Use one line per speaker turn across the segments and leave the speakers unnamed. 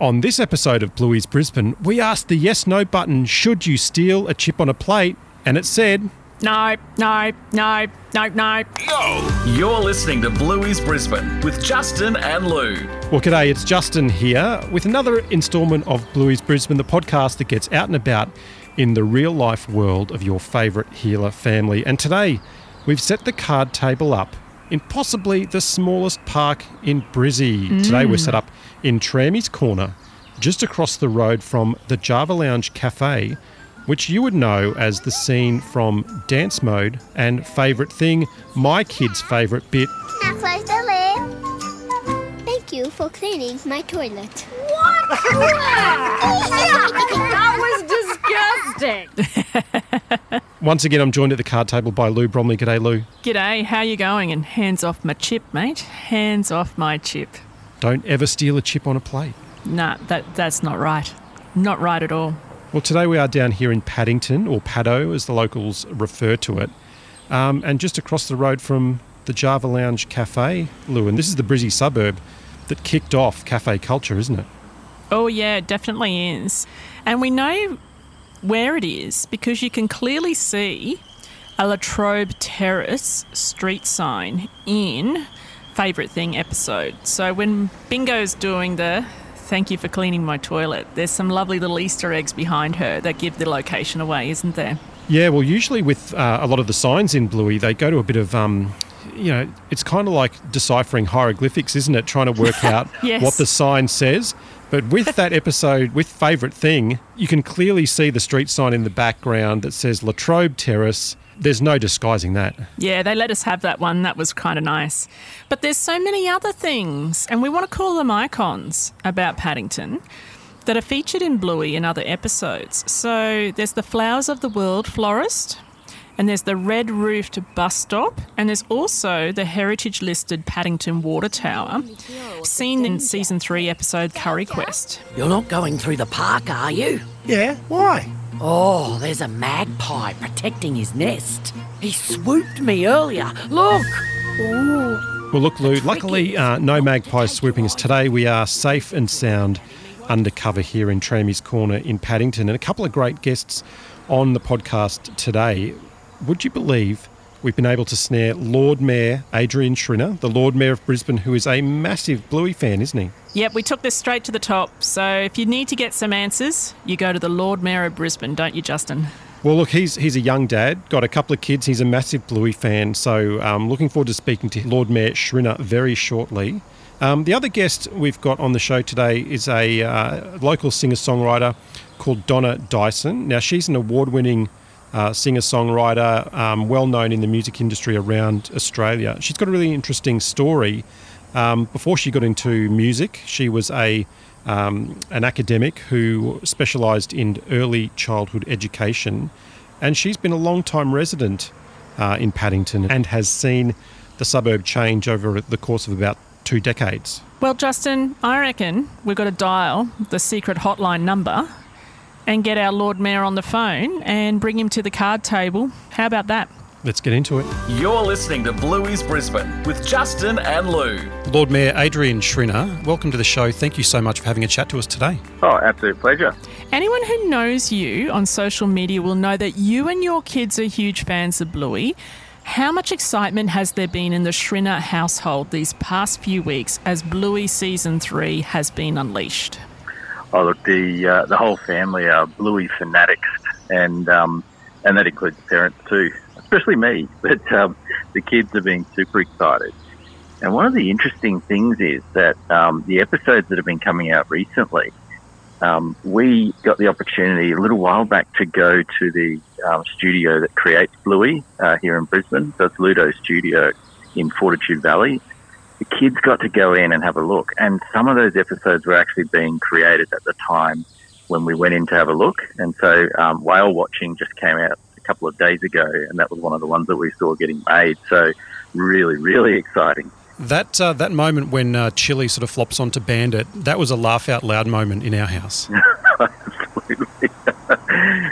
On this episode of Bluey's Brisbane, we asked the yes no button should you steal a chip on a plate? And it said,
No, no, no, no, no.
You're listening to Bluey's Brisbane with Justin and Lou.
Well, g'day, it's Justin here with another instalment of Bluey's Brisbane, the podcast that gets out and about in the real life world of your favourite Heeler family. And today, we've set the card table up in possibly the smallest park in Brizzy. Today, we're set mm. up in Trammy's Corner, just across the road from the Java Lounge Cafe, which you would know as the scene from Dance Mode and Favourite Thing, my kid's favourite bit.
Now close the lid. Thank you for cleaning my toilet. What?
that was disgusting.
Once again, I'm joined at the card table by Lou Bromley. G'day, Lou.
G'day, how you going? And hands off my chip, mate. Hands off my chip.
Don't ever steal a chip on a plate.
Nah, that that's not right. Not right at all.
Well, today we are down here in Paddington, or Paddo as the locals refer to it, um, and just across the road from the Java Lounge Cafe, Lou. And this is the Brizzy suburb that kicked off cafe culture, isn't it?
Oh yeah, it definitely is. And we know where it is because you can clearly see a Latrobe Terrace street sign in Favourite Thing episode. So when Bingo's doing the thank you for cleaning my toilet, there's some lovely little Easter eggs behind her that give the location away, isn't there?
Yeah, well, usually with uh, a lot of the signs in Bluey, they go to a bit of, um, you know, it's kind of like deciphering hieroglyphics, isn't it? Trying to work out
Yes.
what the sign says. But with that episode, with Favourite Thing, you can clearly see the street sign in the background that says Latrobe Terrace. There's no disguising that.
Yeah, they let us have that one. That was kind of nice. But there's so many other things, and we want to call them icons about Paddington that are featured in Bluey in other episodes. So there's the Flowers of the World florist, and there's the red roofed bus stop, and there's also the heritage listed Paddington Water Tower, seen in season three episode Curry Quest.
You're not going through the park, are you?
Yeah, why?
Oh, there's a magpie protecting his nest. He swooped me earlier. Look!
Well, look, Lou, luckily uh, no magpies swooping us today. We are safe and sound undercover here in Trammy's Corner in Paddington. And a couple of great guests on the podcast today. Would you believe we've been able to snare Lord Mayor Adrian Schrinner, the Lord Mayor of Brisbane, who is a massive Bluey fan, isn't he?
Yep, we took this straight to the top. So if you need to get some answers, you go to the Lord Mayor of Brisbane, don't you, Justin?
Well, look, he's he's a young dad, got a couple of kids. He's a massive Bluey fan, so um, looking forward to speaking to Lord Mayor Schrinner very shortly. Um, the other guest we've got on the show today is a uh, local singer-songwriter called Donna Dyson. Now, she's an award-winning uh, singer-songwriter, um, well known in the music industry around Australia. She's got a really interesting story. Um, before she got into music, she was a um, an academic who specialised in early childhood education, and she's been a long time resident uh, in Paddington and has seen the suburb change over the course of about two decades.
Well, Justin, I reckon we've got to dial the secret hotline number and get our Lord Mayor on the phone and bring him to the card table. How about that?
Let's get into it.
You're listening to Bluey's Brisbane with Justin and Lou.
Lord Mayor Adrian Schrinner, welcome to the show. Thank you so much for having a chat to us today.
Oh, absolute pleasure.
Anyone who knows you on social media will know that you and your kids are huge fans of Bluey. How much excitement has there been in the Schrinner household these past few weeks as Bluey season three has been unleashed?
Oh, look, the uh, the whole family are Bluey fanatics, and um, and that includes parents too, especially me. But um, the kids are being super excited. And one of the interesting things is that um, the episodes that have been coming out recently, um, we got the opportunity a little while back to go to the um, studio that creates Bluey uh, here in Brisbane. So it's Ludo Studio in Fortitude Valley. The kids got to go in and have a look, and some of those episodes were actually being created at the time when we went in to have a look. And so um, Whale Watching just came out a couple of days ago, and that was one of the ones that we saw getting made. So really, really exciting.
That uh, that moment when uh, Chili sort of flops onto Bandit, that was a laugh out loud moment in our house.
Absolutely.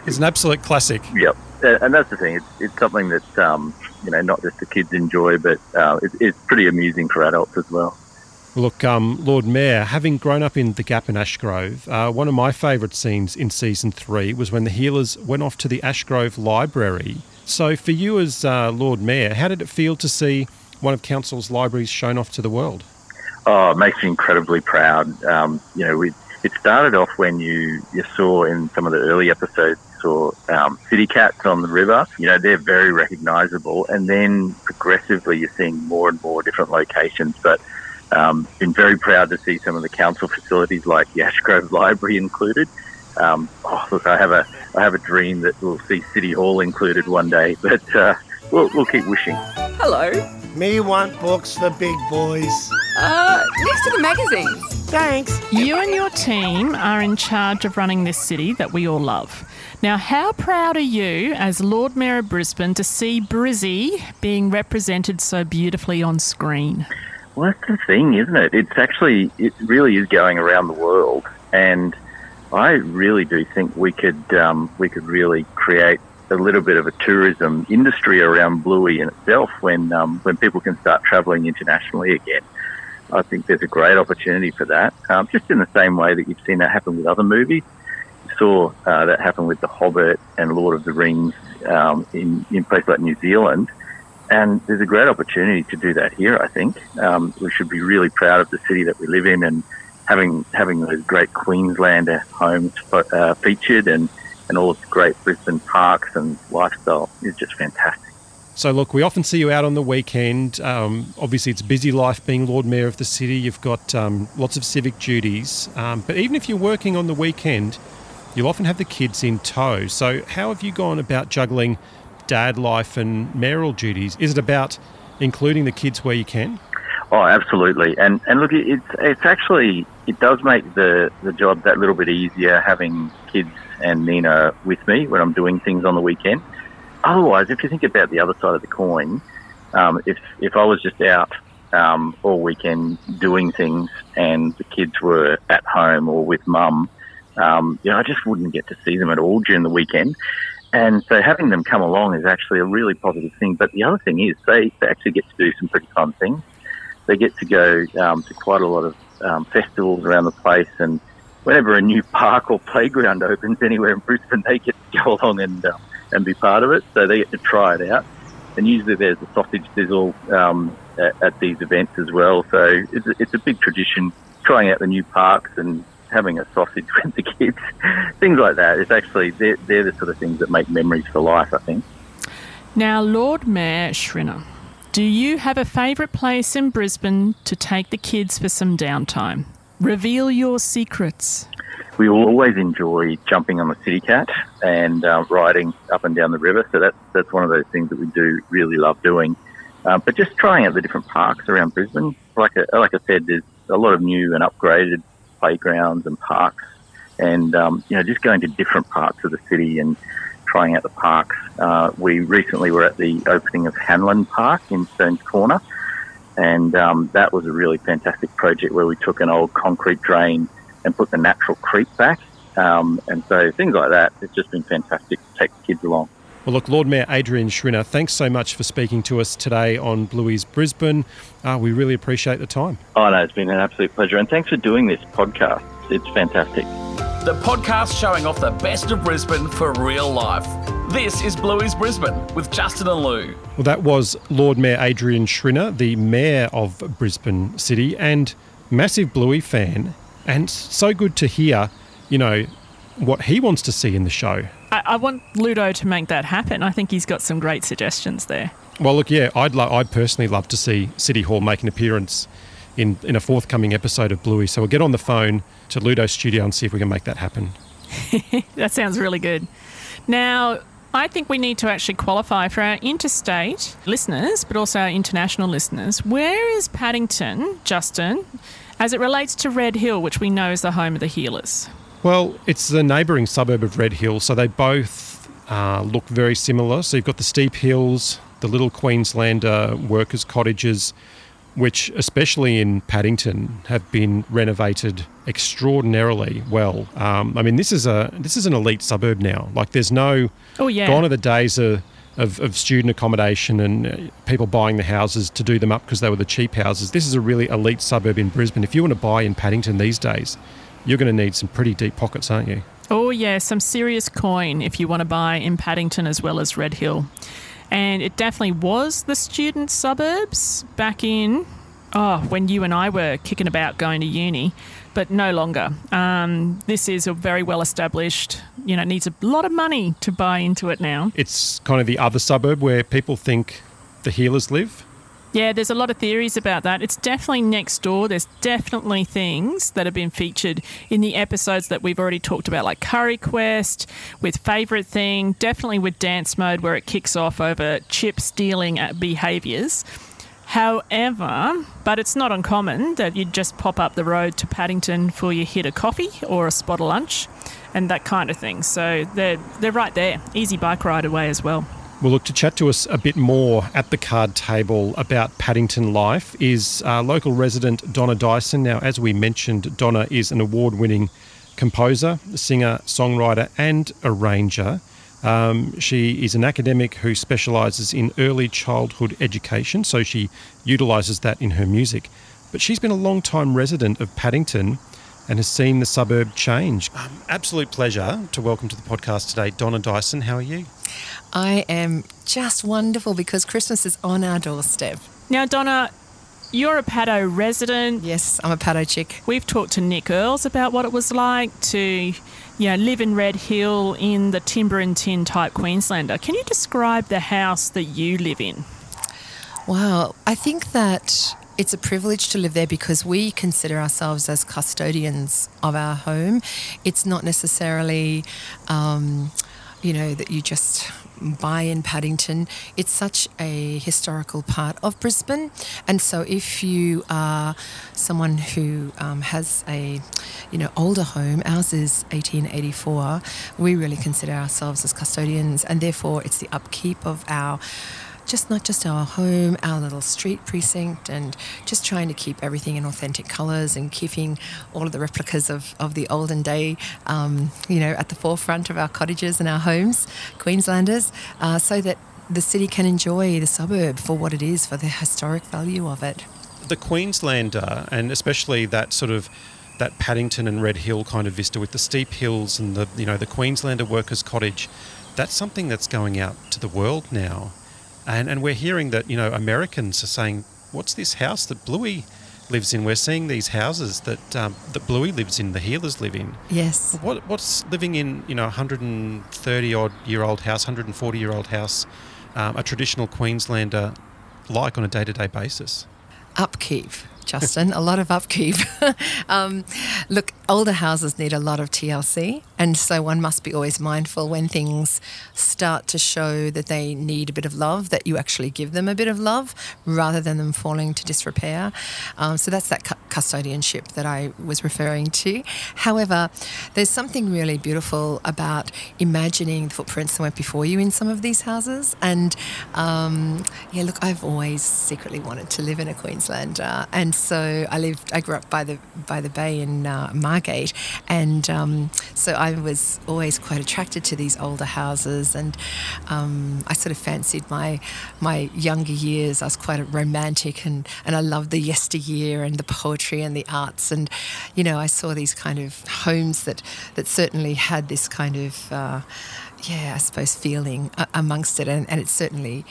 It's an absolute classic.
Yep, and that's the thing. It's, it's something that um, you know not just the kids enjoy, but uh, it's, it's pretty amusing for adults as well.
Look, um, Lord Mayor, having grown up in the Gap in Ashgrove, uh, one of my favourite scenes in season three was when the Heelers went off to the Ashgrove Library. So, for you as uh, Lord Mayor, how did it feel to see one of Council's libraries shown off to the world?
Oh, it makes me incredibly proud. Um, you know, we, it started off when you, you saw in some of the early episodes, saw um, city cats on the river. You know, they're very recognisable. And then progressively, you're seeing more and more different locations. But um, been very proud to see some of the council facilities like the Ashgrove Library included. Um, oh, look, I have a I have a dream that we'll see City Hall included one day, but uh, we'll, we'll keep wishing.
Hello.
Me want books for big boys.
Uh, next to the magazines.
Thanks.
You and your team are in charge of running this city that we all love. Now, how proud are you as Lord Mayor of Brisbane to see Brizzy being represented so beautifully on screen?
Well, that's the thing, isn't it? It's actually, it really is going around the world, and I really do think we could, um, we could really create a little bit of a tourism industry around Bluey in itself when, um, when people can start travelling internationally again. I think there's a great opportunity for that, um, just in the same way that you've seen that happen with other movies. You saw uh, that happen with The Hobbit and Lord of the Rings um, in, in places like New Zealand. And there's a great opportunity to do that here, I think. Um, we should be really proud of the city that we live in and having having those great Queenslander homes uh, featured and, and all of the great Brisbane parks and lifestyle is just fantastic.
So, look, we often see you out on the weekend. Um, obviously, it's busy life being Lord Mayor of the city. You've got um, lots of civic duties. Um, but even if you're working on the weekend, you'll often have the kids in tow. So, how have you gone about juggling dad life and mayoral duties? Is it about including the kids where you can?
Oh, absolutely. And and look, it's it's actually it does make the the job that little bit easier having kids and Nina with me when I'm doing things on the weekend. Otherwise, if you think about the other side of the coin, um, if if I was just out um, all weekend doing things and the kids were at home or with mum, um, you know, I just wouldn't get to see them at all during the weekend. And so having them come along is actually a really positive thing. But the other thing is they, they actually get to do some pretty fun things. They get to go um, to quite a lot of um, festivals around the place and whenever a new park or playground opens anywhere in Brisbane, they get to go along and um, and be part of it. So they get to try it out. And usually there's a sausage sizzle um, at, at, these events as well. So it's a, it's a big tradition trying out the new parks and having a sausage with the kids, things like that. It's actually they're, they're the sort of things that make memories for life. I think.
Now, Lord Mayor Schrinner, do you have a favourite place in Brisbane to take the kids for some downtime? Reveal your secrets
we always enjoy jumping on the city cat and uh, riding up and down the river. So that's that's one of those things that we do really love doing. Uh, but just trying out the different parks around Brisbane. Like I, like I said, there's a lot of new and upgraded playgrounds and parks, and um, you know just going to different parts of the city and trying out the parks. Uh, we recently were at the opening of Hanlon Park in Stones Corner, and um, that was a really fantastic project where we took an old concrete drain and put the natural creek back. Um, and so things like that, it's just been fantastic to take the kids along.
Well, look, Lord Mayor Adrian Schrinner, thanks so much for speaking to us today on Bluey's Brisbane. Uh, we really appreciate the time.
Oh, no, it's been an absolute pleasure. And thanks for doing this podcast. It's fantastic.
The podcast showing off the best of Brisbane for real life. This is Bluey's Brisbane with Justin and Lou.
Well, that was Lord Mayor Adrian Schrinner, the Mayor of Brisbane City and massive Bluey fan. And so good to hear, you know, what he wants to see in the show.
I, I want Ludo to make that happen. I think he's got some great suggestions there.
Well, look, yeah, I'd lo- I'd personally love to see City Hall make an appearance in, in a forthcoming episode of Bluey. So we'll get on the phone to Ludo's studio and see if we can make that happen.
that sounds really good. Now, I think we need to actually qualify for our interstate listeners, but also our international listeners. Where is Paddington, Justin, as it relates to Red Hill, which we know is the home of the Heelers?
Well, it's the neighbouring suburb of Red Hill, so they both uh, look very similar. So you've got the steep hills, the little Queenslander workers' cottages, which, especially in Paddington, have been renovated extraordinarily well. Um, I mean, this is a this is an elite suburb now. Like, there's no
oh yeah,
gone are the days of of, of student accommodation and uh, people buying the houses to do them up because they were the cheap houses. This is a really elite suburb in Brisbane. If you want to buy in Paddington these days, you're going to need some pretty deep pockets, aren't you?
Oh, yeah, some serious coin if you want to buy in Paddington as well as Red Hill. And it definitely was the student suburbs back in, oh, when you and I were kicking about going to uni, but no longer. Um, this is a very well established, you know, needs a lot of money to buy into it now.
It's kind of the other suburb where people think the Heelers live.
Yeah, there's a lot of theories about that. It's definitely next door. There's definitely things that have been featured in the episodes that we've already talked about, like Curry Quest, with Favourite Thing, definitely with Dance Mode, where it kicks off over chip stealing behaviours. However, but it's not uncommon that you'd just pop up the road to Paddington for your hit of coffee or a spot of lunch and that kind of thing. So they're, they're right there. Easy bike ride away as well.
Well, look, to chat to us a bit more at the card table about Paddington life is uh, local resident Donna Dyson. Now, as we mentioned, Donna is an award winning composer, singer, songwriter, and arranger. Um, she is an academic who specialises in early childhood education, so she utilises that in her music. But she's been a long time resident of Paddington and has seen the suburb change. Um, absolute pleasure to welcome to the podcast today Donna Dyson. How are you?
I am just wonderful because Christmas is on our doorstep.
Now, Donna, you're a Paddo resident.
Yes, I'm a Paddo chick.
We've talked to Nick Earls about what it was like to, you know, live in Red Hill in the timber and tin type Queenslander. Can you describe the house that you live in?
Wow, I think that it's a privilege to live there because we consider ourselves as custodians of our home. It's not necessarily, um, you know, that you just buy in Paddington. It's such a historical part of Brisbane, and so if you are someone who um, has a, you know, older home, ours is 1884. We really consider ourselves as custodians, and therefore it's the upkeep of our just not just our home, our little street precinct, and just trying to keep everything in authentic colours and keeping all of the replicas of, of the olden day, um, you know, at the forefront of our cottages and our homes, Queenslanders, uh, so that the city can enjoy the suburb for what it is, for the historic value of it.
The Queenslander, and especially that sort of that Paddington and Red Hill kind of vista with the steep hills and the you know the Queenslander workers' cottage, that's something that's going out to the world now. And, and we're hearing that, you know, Americans are saying, what's this house that Bluey lives in? We're seeing these houses that um, that Bluey lives in, the Heelers live in.
Yes.
What, what's living in, you know, a 130 odd year old house, 140 year old house, um, a traditional Queenslander like on a day to day basis?
Upkeep. Justin, a lot of upkeep. um, look, older houses need a lot of TLC, and so one must be always mindful when things start to show that they need a bit of love, that you actually give them a bit of love rather than them falling to disrepair. Um, so that's that cu- custodianship that I was referring to. However, there's something really beautiful about imagining the footprints that went before you in some of these houses. And um, yeah, look, I've always secretly wanted to live in a Queenslander, uh, so I lived. I grew up by the by the bay in uh, Margate, and um, so I was always quite attracted to these older houses, and um, I sort of fancied my my younger years. I was quite romantic, and and I loved the yesteryear and the poetry and the arts, and you know I saw these kind of homes that that certainly had this kind of uh, yeah, I suppose feeling amongst it, and, and it's certainly.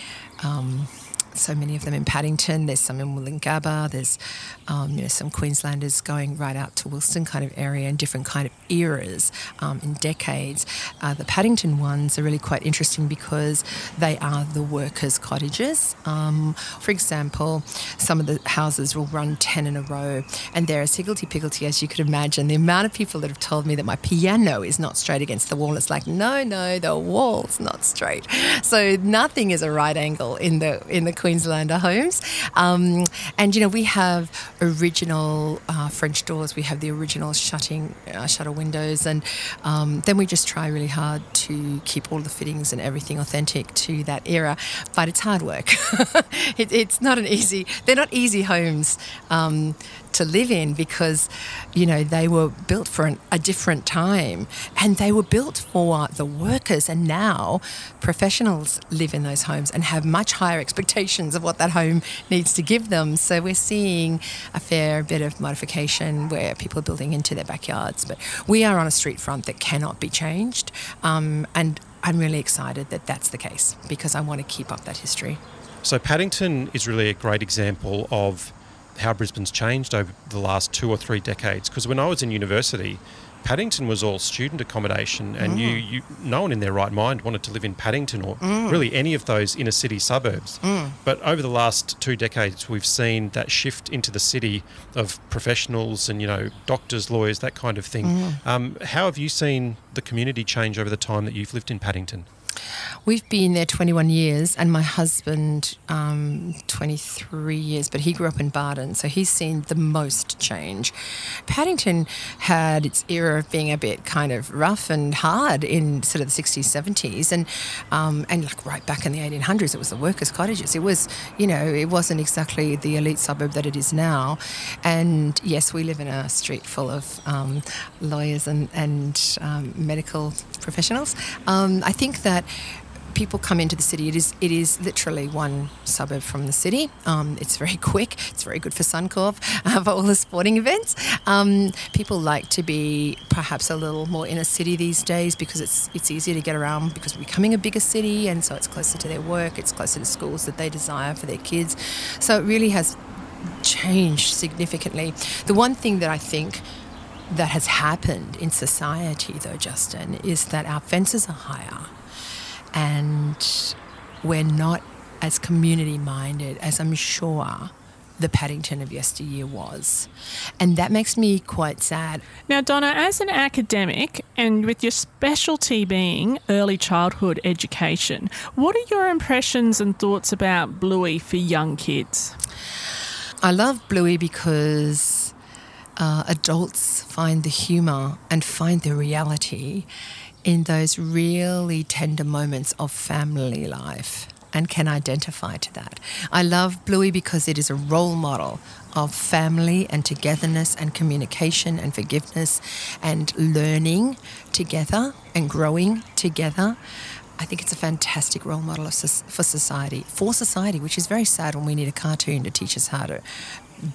Um, so many of them in Paddington. There's some in Woolloongabba. There's um, you know some Queenslanders going right out to Wilston kind of area in different kind of eras um, in decades. Uh, the Paddington ones are really quite interesting because they are the workers' cottages. Um, for example, some of the houses will run ten in a row, and they're as higgledy piggledy as you could imagine. The amount of people that have told me that my piano is not straight against the wall, it's like no, no, the wall's not straight. So nothing is a right angle in the in the Queenslander homes. Um, and, you know, we have original uh, French doors, we have the original shutting uh, shutter windows, and um, then we just try really hard to keep all the fittings and everything authentic to that era. But it's hard work. it, it's not an easy, they're not easy homes um, to live in because, you know, they were built for an, a different time and they were built for the workers. And now professionals live in those homes and have much higher expectations of what that home needs to give them. So we're seeing a fair bit of modification where people are building into their backyards. But we are on a street front that cannot be changed. Um, and I'm really excited that that's the case because I want to keep up that history.
So Paddington is really a great example of how Brisbane's changed over the last two or three decades. Because when I was in university, Paddington was all student accommodation, and you, mm. you, no one in their right mind wanted to live in Paddington or mm. really any of those inner city suburbs. Mm. But over the last two decades, we've seen that shift into the city of professionals and you know doctors, lawyers, that kind of thing. Um, how have you seen the community change over the time that you've lived in Paddington?
We've been there 21 years, and my husband, um, 23 years, but he grew up in Bardon, so he's seen the most change. Paddington had its era of being a bit kind of rough and hard in sort of the 60s, 70s, and um, and like right back in the 1800s, it was the workers' cottages. It was, you know, it wasn't exactly the elite suburb that it is now. And yes, we live in a street full of um, lawyers and and um, medical professionals. Um, I think that people come into the city. It is it is literally one suburb from the city. Um, it's very quick. It's very good for Suncorp uh, for all the sporting events. Um, people like to be perhaps a little more inner city these days because it's it's easier to get around because we're becoming a bigger city, and so it's closer to their work. It's closer to schools that they desire for their kids. So it really has changed significantly. The one thing that I think that has happened in society, though, Justin, is that our fences are higher and we're not as community minded as I'm sure the Paddington of yesteryear was. And that makes me quite sad.
Now, Donna, as an academic and with your specialty being early childhood education, what are your impressions and thoughts about Bluey for young kids?
I love Bluey because uh, adults find the humour and find the reality in those really tender moments of family life and can identify to that. I love Bluey because it is a role model of family and togetherness and communication and forgiveness and learning together and growing together. I think it's a fantastic role model of, for society, for society, which is very sad when we need a cartoon to teach us how to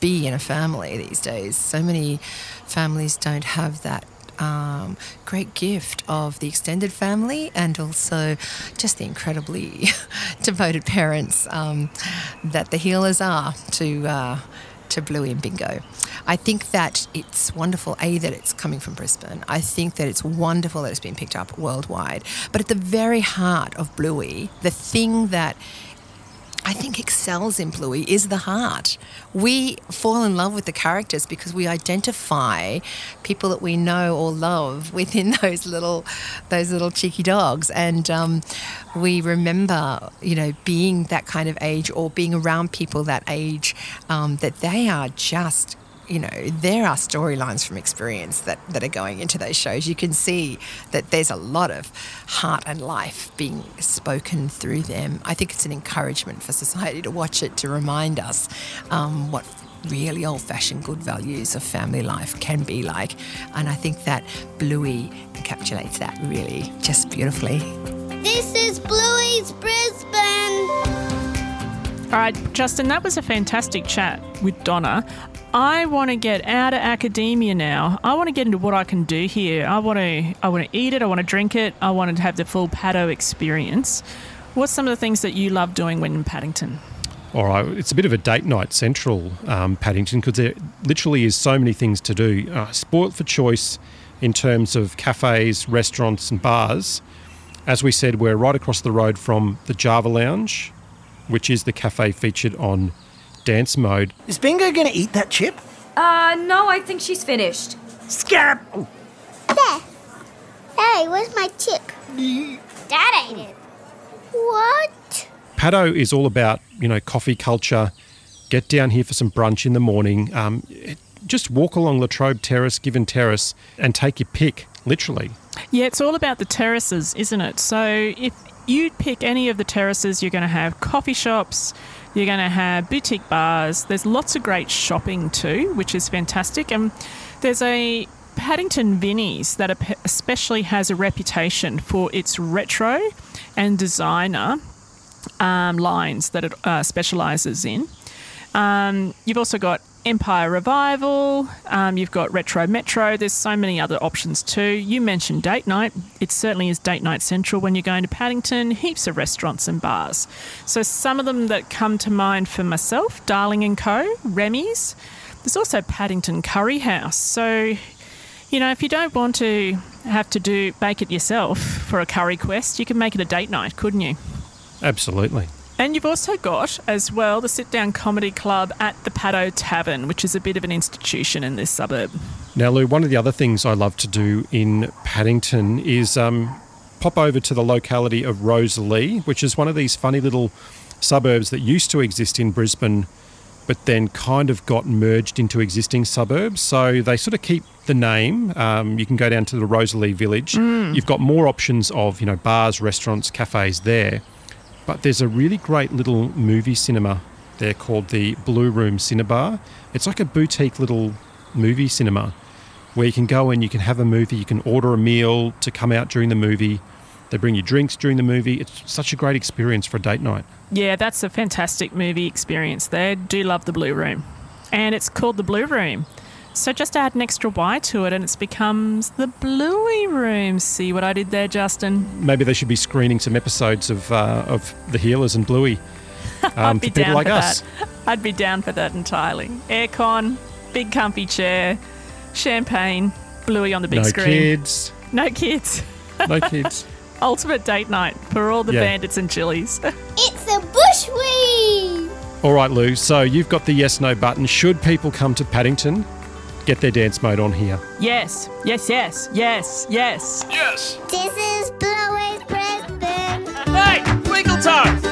be in a family these days. So many families don't have that um, great gift of the extended family and also just the incredibly devoted parents um, that the Heelers are to. Uh, to Bluey and Bingo. I think that it's wonderful, A, that it's coming from Brisbane. I think that it's wonderful that it's been picked up worldwide. But at the very heart of Bluey, the thing that I think excels in Bluey is the heart. We fall in love with the characters because we identify people that we know or love within those little, those little cheeky dogs, and um, we remember, you know, being that kind of age or being around people that age, um, that they are just you know, there are storylines from experience that, that are going into those shows. You can see that there's a lot of heart and life being spoken through them. I think it's an encouragement for society to watch it to remind us um, what really old fashioned good values of family life can be like. And I think that Bluey encapsulates that really just beautifully.
This is Bluey's Brisbane.
All right, Justin, that was a fantastic chat with Donna. I want to get out of academia now. I want to get into what I can do here. I want to I want to eat it, I want to drink it, I want to have the full Paddo experience. What's some of the things that you love doing when in Paddington?
All right, it's a bit of a date night central, um, Paddington, because there literally is so many things to do. Uh, spoilt for choice in terms of cafes, restaurants, and bars. As we said, we're right across the road from the Java Lounge, which is the cafe featured on Dance Mode.
Is Bingo going to eat that chip?
Uh, no, I think she's finished.
Scab!
There. Hey, where's my chip? Dad ate it. What?
Paddo is all about, you know, coffee culture. Get down here for some brunch in the morning. Um, just walk along Latrobe Terrace, Given Terrace, and take your pick, literally.
Yeah, it's all about the terraces, isn't it? So if you pick any of the terraces, you're going to have coffee shops, You're going to have boutique bars. There's lots of great shopping too, which is fantastic. And there's a Paddington Vinnies that especially has a reputation for its retro and designer um, lines that it uh, specialises in. Um, you've also got Empire Revival, um, you've got Retro Metro, there's so many other options too. You mentioned date night. It certainly is date night central when you're going to Paddington, heaps of restaurants and bars. So some of them that come to mind for myself, Darling & Co., Remy's. There's also Paddington Curry House. So, you know, if you don't want to have to do bake it yourself for a curry quest, you can make it a date night, couldn't you?
Absolutely.
And you've also got, as well, the sit down comedy club at the Paddo Tavern, which is a bit of an institution in this suburb.
Now, Lou, one of the other things I love to do in Paddington is um, pop over to the locality of Rosalie, which is one of these funny little suburbs that used to exist in Brisbane, but then kind of got merged into existing suburbs. So they sort of keep the name. Um, you can go down to the Rosalie village. You've got more options of, you know, bars, restaurants, cafes there. But there's a really great little movie cinema there called the Blue Room Cinebar. It's like a boutique little movie cinema where you can go and you can have a movie, you can order a meal to come out during the movie. They bring you drinks during the movie. It's such a great experience for a date night.
Yeah, that's a fantastic movie experience there. Do love the Blue Room. And it's called the Blue Room. So just add an extra Y to it and it becomes the Bluey Room. See what I did there, Justin?
Maybe they should be screening some episodes of uh, of The Heelers and Bluey um,
I'd be
for people
down
like
for
us.
that. I'd be down for that entirely. Aircon, big comfy chair, champagne, Bluey on the big screen.
no
screen.
kids,
No kids.
no kids.
Ultimate date night for all the
Yeah.
bandits and chilies.
It's a bushweed!
All right, Lou. So you've got the yes no button. Should people come to Paddington, get their dance mode on here.
yes, yes, yes, yes, yes.
Yes!
This is Bluey's Brisbane.
Hey, legal time!